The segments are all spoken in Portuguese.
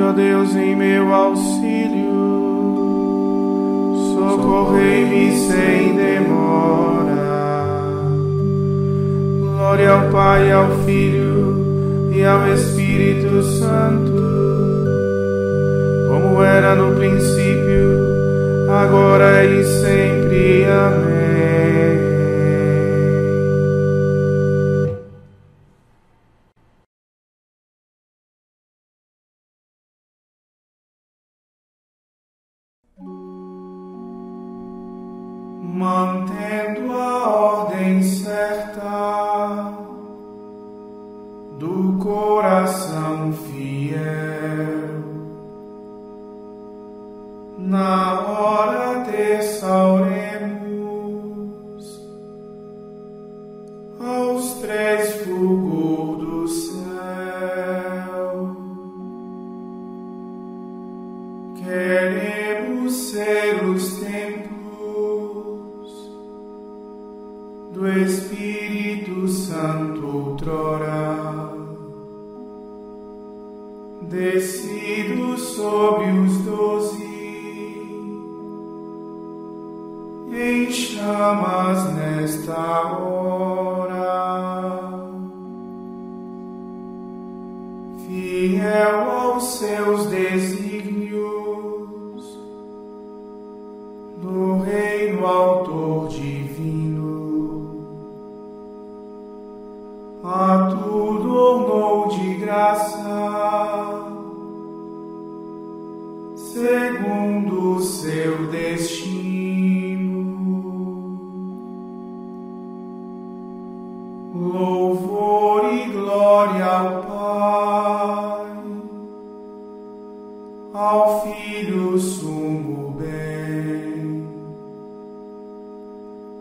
Vinde, ó Deus, em meu auxílio, socorrei-me sem demora. Glória ao Pai, ao Filho e ao Espírito Santo, como era no princípio, agora e sempre. Amém. Coração fiel. Na hora sauremos aos três fulgor do céu. Queremos ser os templos do Espírito Santo outrora, descido sobre os doze, em chamas nesta hora, fiel aos seus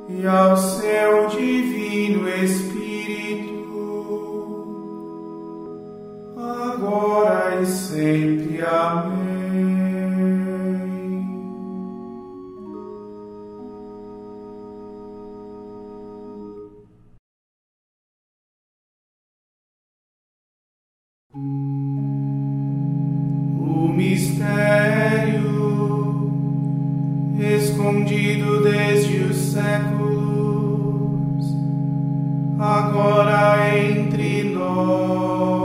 e ao seu divino Espírito escondido desde os séculos, agora entre nós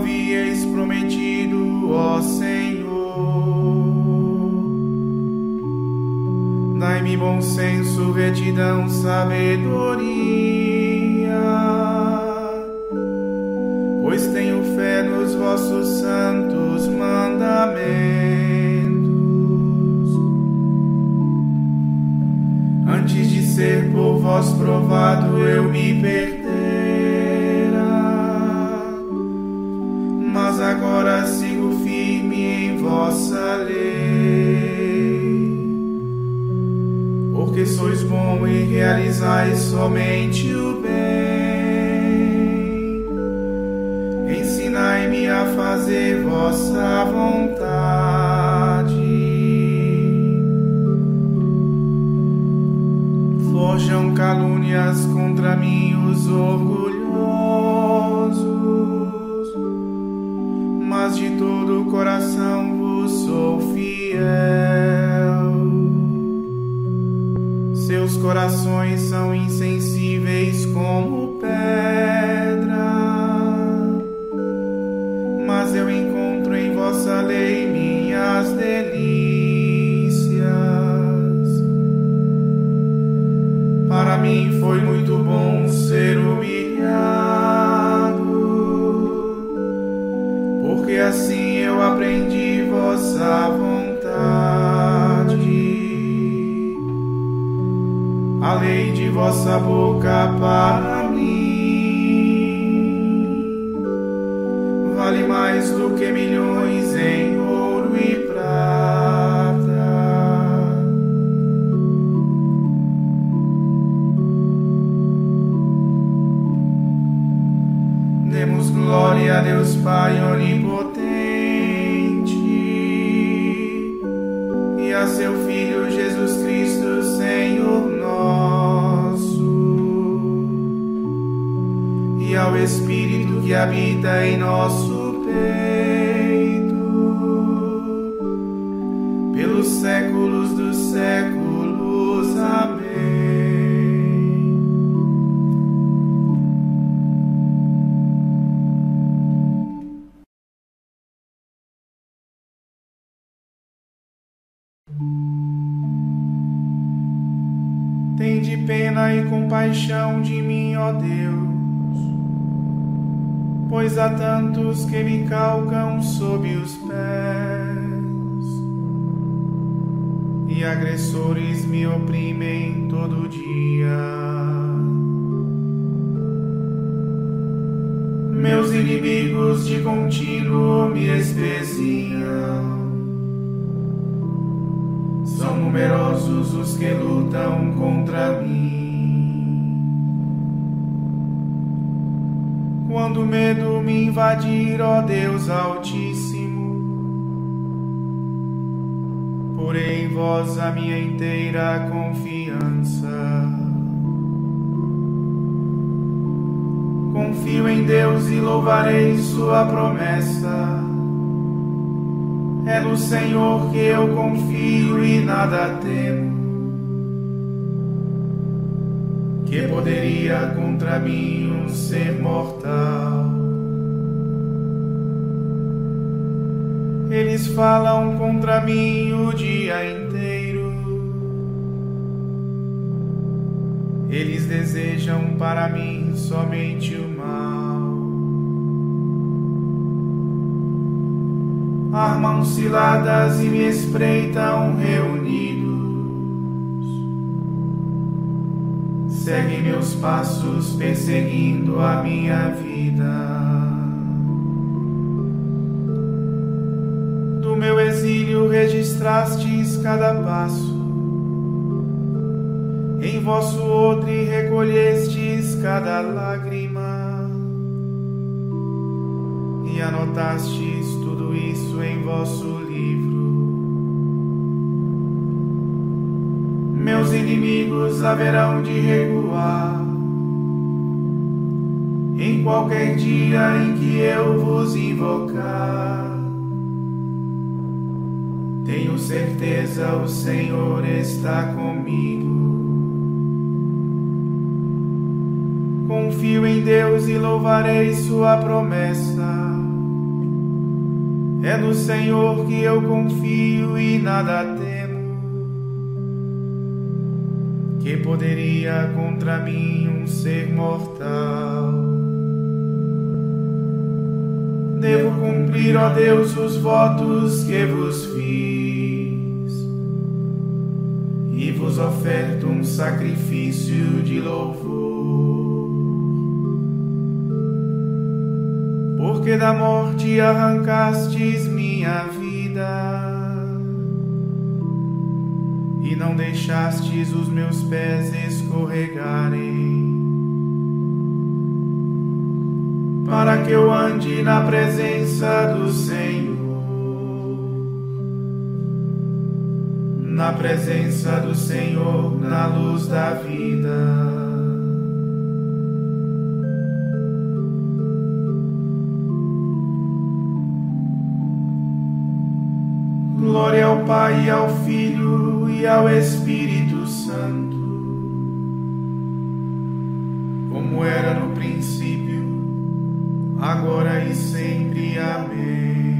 havíeis prometido, ó Senhor. Dai-me bom senso, retidão, sabedoria, pois tenho fé nos vossos santos mandamentos. Antes de ser por vós provado, eu me perdera, sigo firme em vossa lei. Porque sois bom e realizais somente o bem. Ensinai-me a fazer vossa vontade. forjam calúnias contra mim os orgulhosos, mas de todo o coração vos sou fiel. Seus corações são insensíveis como pedra, vossa boca para mim vale mais do que milhões em ouro e prata. Demos glória a Deus Pai onipotente habita em nosso peito, pelos séculos dos séculos. Amém. Tende pena e compaixão de mim, ó Deus, pois há tantos que me calcam sob os pés e agressores me oprimem todo dia. Meus inimigos de contínuo me espezinham são numerosos os que lutam contra mim. Quando o medo me invadir, ó Deus Altíssimo, porém vós a minha inteira confiança. Confio em Deus e louvarei Sua promessa é no Senhor que eu confio e nada temo. Que poderia contra mim um ser mortal? Eles falam contra mim o dia inteiro. Eles desejam para mim somente o mal. armam ciladas e me espreitam reunidos. Segue meus passos perseguindo a minha vida. Do meu exílio registrastes cada passo. Em vosso odre recolhestes cada lágrima e anotastes tudo isso em vosso livro. Meus inimigos haverão de recuar em qualquer dia em que eu vos invocar. Tenho certeza o Senhor está comigo. Confio em Deus e louvarei Sua promessa. É no Senhor que eu confio e nada Que poderia contra mim um ser mortal? Devo cumprir, ó Deus, os votos que vos fiz e vos oferto um sacrifício de louvor. porque da morte arrancastes minha vida e não deixastes os meus pés escorregarem, para que eu ande na presença do Senhor, na presença do Senhor, na luz da vida. Glória ao Pai, ao Filho ao Espírito Santo, como era no princípio, agora e sempre. Amém.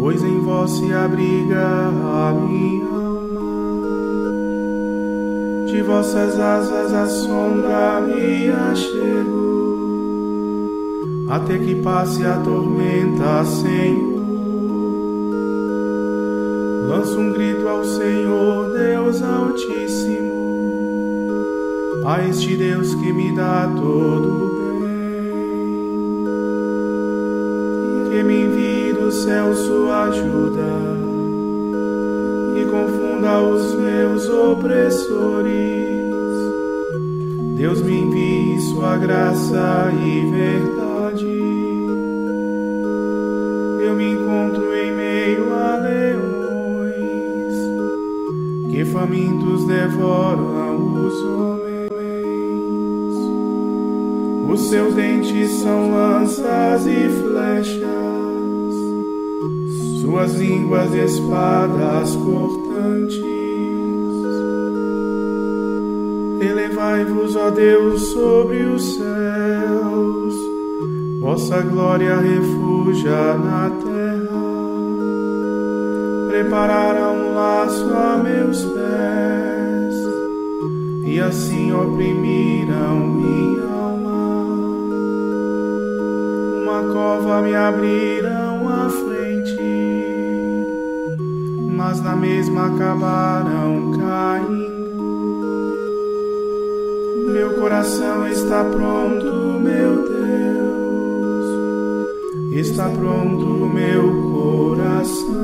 pois em vós se abriga a minha alma. De vossas asas a sombra me achego, até que passe a tormenta, Senhor. Lanço um grito ao Senhor, Deus Altíssimo, a este Deus que me dá todo o bem, que me envia céu sua ajuda e confunda os meus opressores. Deus me envie sua graça e verdade. Eu me encontro em meio a leões que famintos devoram os homens. Os seus dentes são lanças e flechas, suas línguas espadas cortantes. Elevai-vos, ó Deus, sobre os céus, vossa glória refugia na terra. Prepararam um laço a meus pés, e assim oprimiram minha cova me abriram a frente, mas na mesma acabaram caindo. Meu coração está pronto, meu Deus, está pronto meu coração.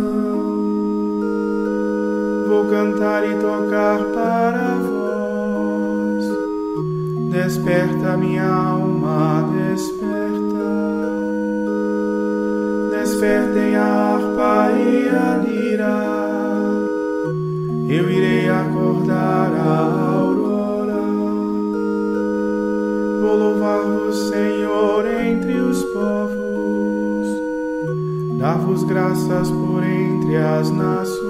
Vou cantar e tocar para vós. Desperta minha alma, desperta despertem a harpa e a lira. Eu irei acordar a aurora. Vou louvar-vos, Senhor, entre os povos. Dar-vos graças por entre as nações.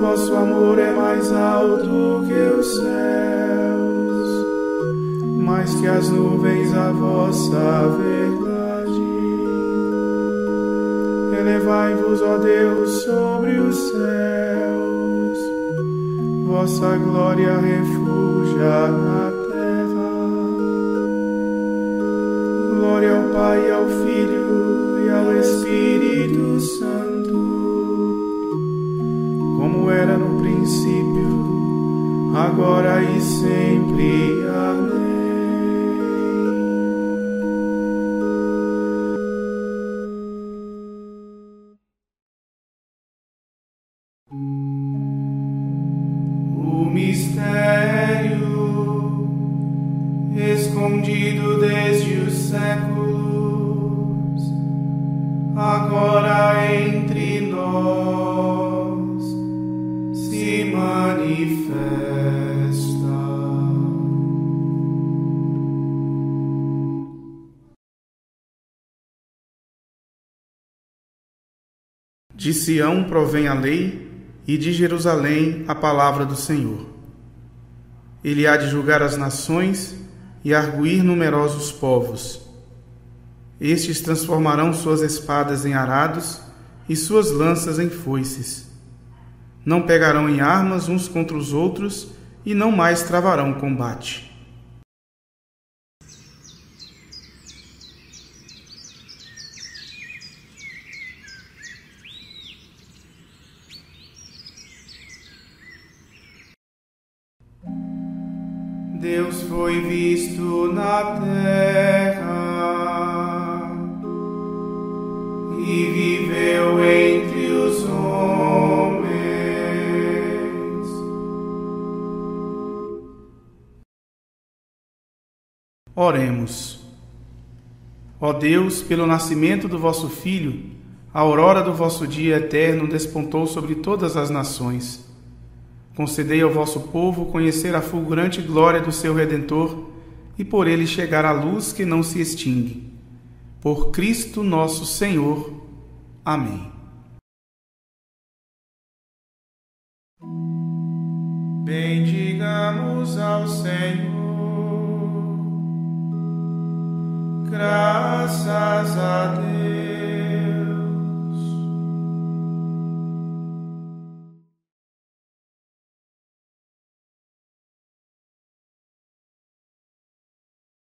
Vosso amor é mais alto que os céus, mais que as nuvens a vossa verdade. Elevai-vos, ó Deus, sobre os céus, vossa glória refugia na terra. Glória ao Pai, ao Filho e ao Espírito Santo, como era no princípio, agora e sempre. Amém. De Sião provém a lei, e de Jerusalém a palavra do Senhor. Ele há de julgar as nações e arguir numerosos povos. Estes transformarão suas espadas em arados e suas lanças em foices. Não pegarão em armas uns contra os outros e não mais travarão combate. Deus foi visto na terra e viveu entre os homens. Oremos. Ó Deus, pelo nascimento do vosso Filho, a aurora do vosso dia eterno despontou sobre todas as nações Concedei ao vosso povo conhecer a fulgurante glória do seu Redentor e por ele chegar à luz que não se extingue. Por Cristo nosso Senhor. Amém. Bendigamos ao Senhor. Graças a Deus.